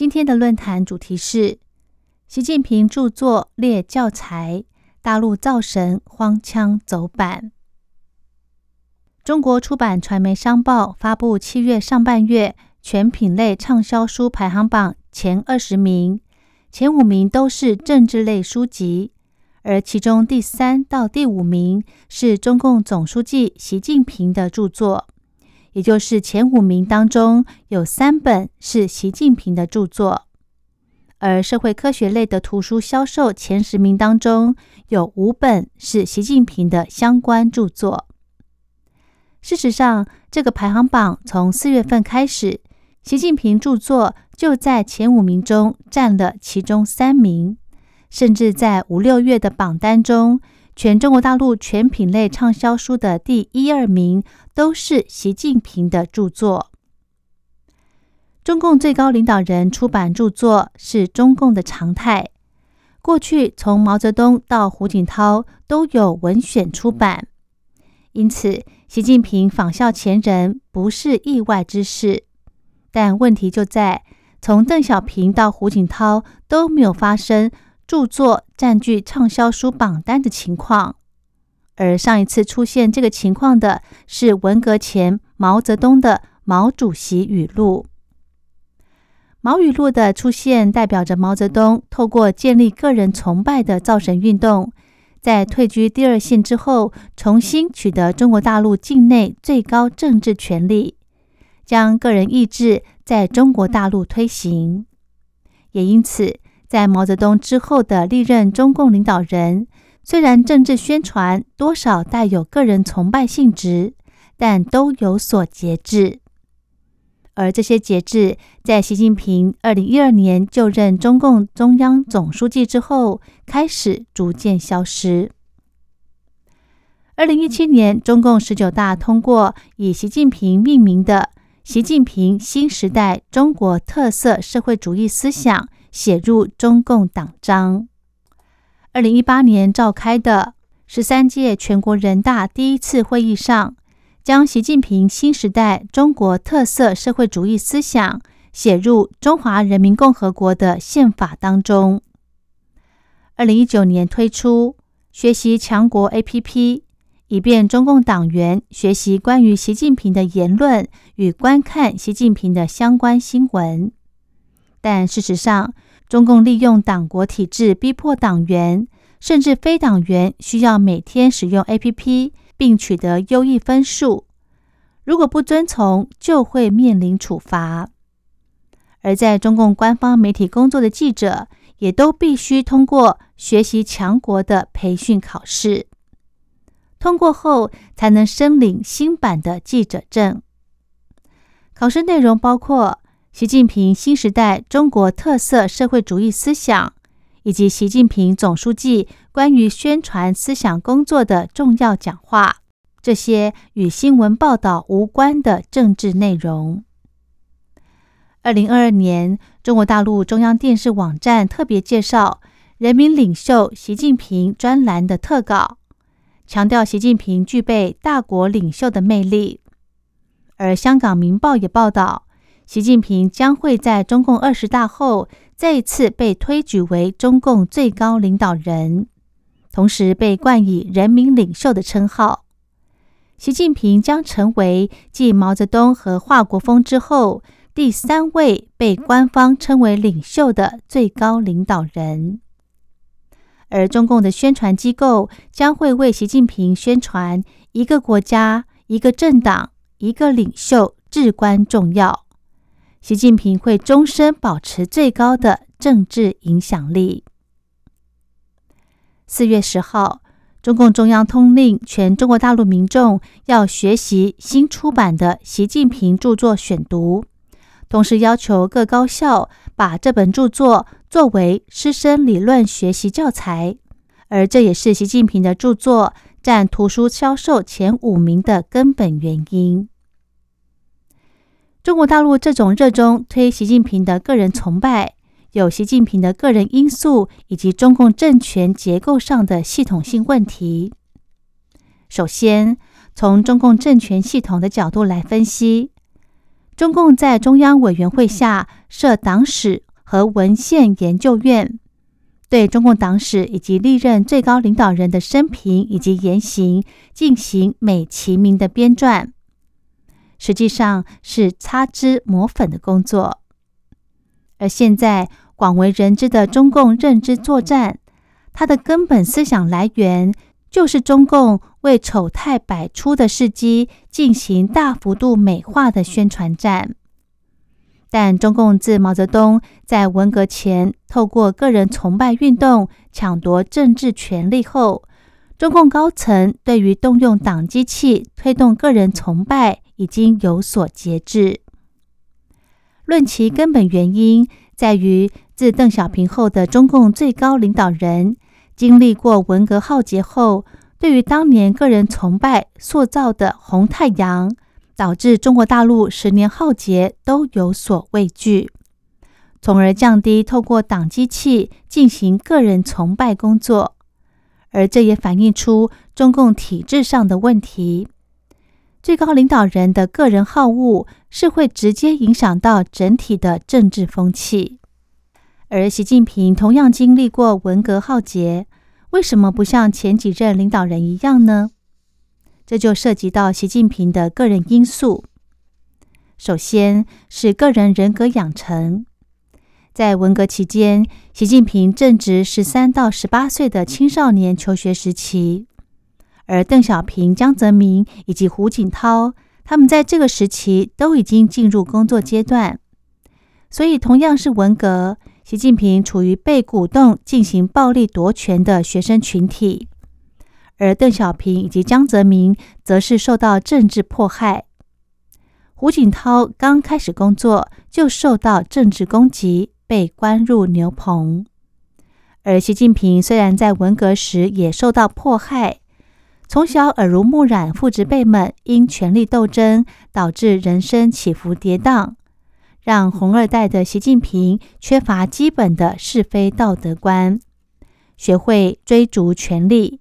今天的论坛主题是习近平著作列教材，大陆造神荒腔走板。中国出版传媒商报发布七月上半月全品类畅销书排行榜前二十名，前五名都是政治类书籍。而其中第三到第五名是中共总书记习近平的著作，也就是前五名当中有三本是习近平的著作。而社会科学类的图书销售前十名当中有五本是习近平的相关著作。事实上，这个排行榜从四月份开始，习近平著作就在前五名中占了其中三名。甚至在五六月的榜单中，全中国大陆全品类畅销书的第一二名都是习近平的著作。中共最高领导人出版著作是中共的常态，过去从毛泽东到胡锦涛都有文选出版，因此习近平仿效前人不是意外之事。但问题就在从邓小平到胡锦涛都没有发生。著作占据畅销书榜单的情况，而上一次出现这个情况的是文革前毛泽东的《毛主席语录》。毛语录的出现，代表着毛泽东透过建立个人崇拜的造神运动，在退居第二线之后，重新取得中国大陆境内最高政治权力，将个人意志在中国大陆推行，也因此。在毛泽东之后的历任中共领导人，虽然政治宣传多少带有个人崇拜性质，但都有所节制。而这些节制，在习近平二零一二年就任中共中央总书记之后，开始逐渐消失。二零一七年，中共十九大通过以习近平命名的《习近平新时代中国特色社会主义思想》。写入中共党章。二零一八年召开的十三届全国人大第一次会议上，将习近平新时代中国特色社会主义思想写入中华人民共和国的宪法当中。二零一九年推出学习强国 APP，以便中共党员学习关于习近平的言论与观看习近平的相关新闻。但事实上，中共利用党国体制逼迫党员，甚至非党员需要每天使用 APP 并取得优异分数，如果不遵从，就会面临处罚。而在中共官方媒体工作的记者，也都必须通过学习强国的培训考试，通过后才能申领新版的记者证。考试内容包括。习近平新时代中国特色社会主义思想，以及习近平总书记关于宣传思想工作的重要讲话，这些与新闻报道无关的政治内容。二零二二年，中国大陆中央电视网站特别介绍“人民领袖习近平”专栏的特稿，强调习近平具备大国领袖的魅力。而香港《明报》也报道。习近平将会在中共二十大后再一次被推举为中共最高领导人，同时被冠以“人民领袖”的称号。习近平将成为继毛泽东和华国锋之后第三位被官方称为领袖的最高领导人。而中共的宣传机构将会为习近平宣传“一个国家、一个政党、一个领袖”至关重要。习近平会终身保持最高的政治影响力。四月十号，中共中央通令全中国大陆民众要学习新出版的习近平著作选读，同时要求各高校把这本著作作为师生理论学习教材，而这也是习近平的著作占图书销售前五名的根本原因。中国大陆这种热衷推习近平的个人崇拜，有习近平的个人因素以及中共政权结构上的系统性问题。首先，从中共政权系统的角度来分析，中共在中央委员会下设党史和文献研究院，对中共党史以及历任最高领导人的生平以及言行进行美其名的编撰。实际上是擦脂抹粉的工作，而现在广为人知的中共认知作战，它的根本思想来源就是中共为丑态百出的事迹进行大幅度美化的宣传战。但中共自毛泽东在文革前透过个人崇拜运动抢夺政治权力后，中共高层对于动用党机器推动个人崇拜。已经有所节制。论其根本原因，在于自邓小平后的中共最高领导人经历过文革浩劫后，对于当年个人崇拜塑造的红太阳，导致中国大陆十年浩劫都有所畏惧，从而降低透过党机器进行个人崇拜工作，而这也反映出中共体制上的问题。最高领导人的个人好恶是会直接影响到整体的政治风气，而习近平同样经历过文革浩劫，为什么不像前几任领导人一样呢？这就涉及到习近平的个人因素。首先是个人人格养成，在文革期间，习近平正值十三到十八岁的青少年求学时期。而邓小平、江泽民以及胡锦涛，他们在这个时期都已经进入工作阶段，所以同样是文革，习近平处于被鼓动进行暴力夺权的学生群体，而邓小平以及江泽民则是受到政治迫害。胡锦涛刚开始工作就受到政治攻击，被关入牛棚，而习近平虽然在文革时也受到迫害。从小耳濡目染，父执辈们因权力斗争导致人生起伏跌宕，让红二代的习近平缺乏基本的是非道德观，学会追逐权力，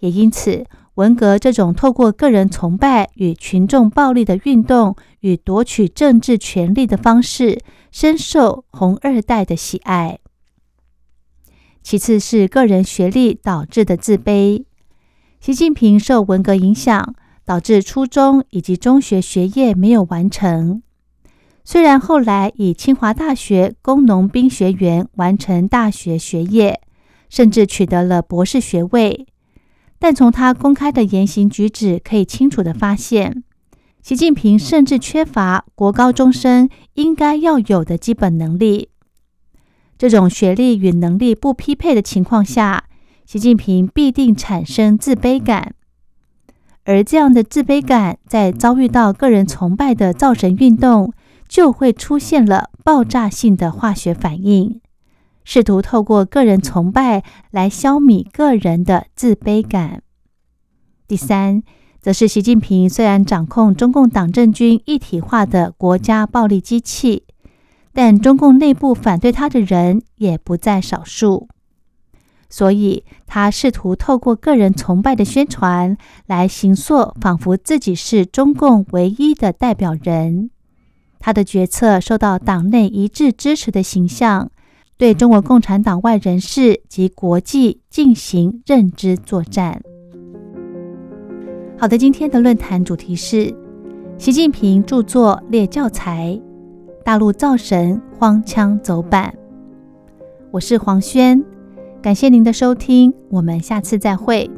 也因此文革这种透过个人崇拜与群众暴力的运动与夺取政治权力的方式，深受红二代的喜爱。其次是个人学历导致的自卑。习近平受文革影响，导致初中以及中学学业没有完成。虽然后来以清华大学工农兵学员完成大学学业，甚至取得了博士学位，但从他公开的言行举止可以清楚的发现，习近平甚至缺乏国高中生应该要有的基本能力。这种学历与能力不匹配的情况下。习近平必定产生自卑感，而这样的自卑感在遭遇到个人崇拜的造神运动，就会出现了爆炸性的化学反应，试图透过个人崇拜来消弭个人的自卑感。第三，则是习近平虽然掌控中共党政军一体化的国家暴力机器，但中共内部反对他的人也不在少数。所以，他试图透过个人崇拜的宣传来形塑，仿佛自己是中共唯一的代表人。他的决策受到党内一致支持的形象，对中国共产党外人士及国际进行认知作战。好的，今天的论坛主题是习近平著作列教材，大陆造神荒腔走板。我是黄轩。感谢您的收听，我们下次再会。